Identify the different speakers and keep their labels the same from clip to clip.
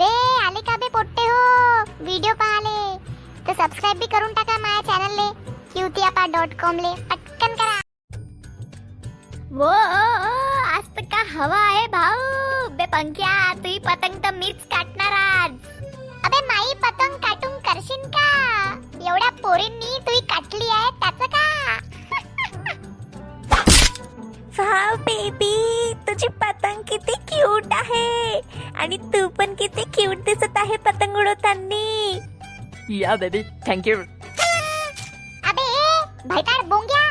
Speaker 1: बे आले का बे पोट्टे हो? व्हिडिओ पाहाले. तर सबस्क्राईब बी करून टाका माझ्या चॅनलले क्यूतियापा डॉट कॉम ले. पटकन करा. वो आज तर का हवा आहे भाऊ? बे पंख्या तुही पतंग तर मीच काटणार आज. अबे माई पतंग काटून करशील का? एवढ्या पोरींनी तुही काटली आहे त्याचं का?
Speaker 2: वाव बेबी तुझी पतंग किती क्यूट आहे. आणि तू पण किती क्यूट दिसत आहे पतंग उडवताना.
Speaker 3: या बेबी थँक्यू
Speaker 1: अबे भाईटाड बोंग्या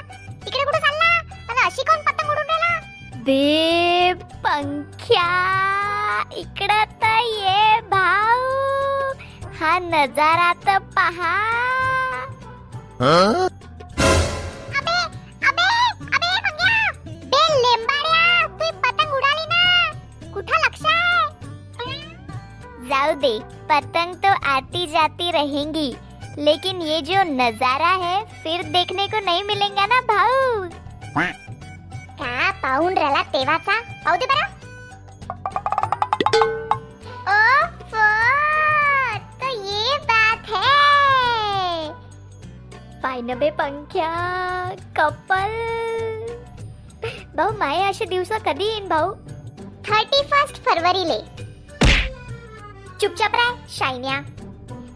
Speaker 1: तिकडे कुठे चालला? आणि अशी कोण पतंग उडून राहिला?
Speaker 2: दे पंख्या इकडं तर ये भाऊ. हा नजारा तर पहा. जाओ दे पतंग तो आती जाती रहेंगी। लेकिन ये जो नजारा है फिर देखने को नहीं मिलेगा ना भाऊ।
Speaker 1: का पाहून राहिला तेव्हाचा? पाहू दे बरं. तो ये बात है।
Speaker 2: पाय बे पंख्या कपल. भाऊ माये असे दिवस कधी येईन भाऊ?
Speaker 1: थर्टी फर्स्ट फरवरीले. चुपचाप राय शायन्या.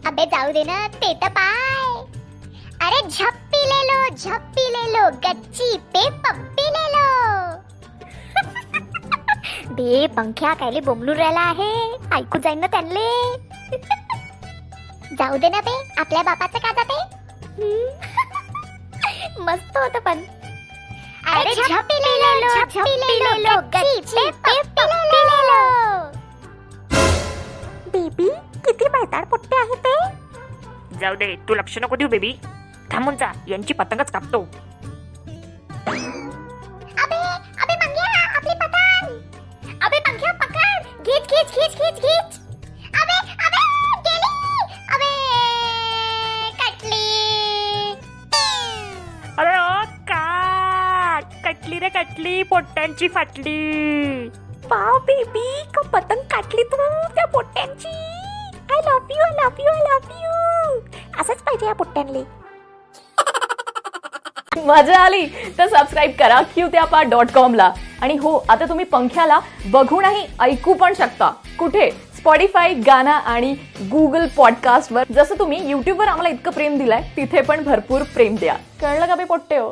Speaker 1: अबे जाऊ दे ना ते तर पाय. अरे झप्पी ले लो झप्पी ले लो गच्ची पे पप्पी ले लो.
Speaker 2: बे पंख्या कायले बोंबलून राहिला आहे. ऐकू जाईन ना त्यांले.
Speaker 1: जाऊ दे ना बे आपल्या बापाचं का जाते?
Speaker 2: मस्त होत पण.
Speaker 1: अरे झप्पी ले लो झप्पी ले लो गच्ची पे पप्पी ले लो.
Speaker 2: बेबी किती मैदान पोट्टे आहे ते.
Speaker 3: जाऊ दे तू लक्ष नको देऊ बेबी थांबून जा यांची पतंगच कापतो.
Speaker 1: अबे अबे मंग्या आपली पतंग. अबे मंग्या पकड. खीच खीच खीच खीच खीच अबे अबे गेली. अबे कटली.
Speaker 3: अरे ओ का कटली रे कटली पोट्ट्यांची फाटली.
Speaker 2: वाव बेबी का पतंग काटली तू त्या पोट्ट्यांची I love you I love you I love you असंच पाहिजे या पोट्ट्यांले
Speaker 4: मजा आली. तर सबस्क्राईब करा क्यू त्यापा डॉट कॉमला आणि हो आता तुम्ही पंख्याला बघूनही ऐकू पण शकता. कुठे? स्पॉडीफाय गाना आणि गुगल पॉडकास्टवर जसं तुम्ही युट्यूबवर आम्हाला इतकं प्रेम दिलाय तिथे पण भरपूर प्रेम द्या. कळलं का बे पोट्टे हो?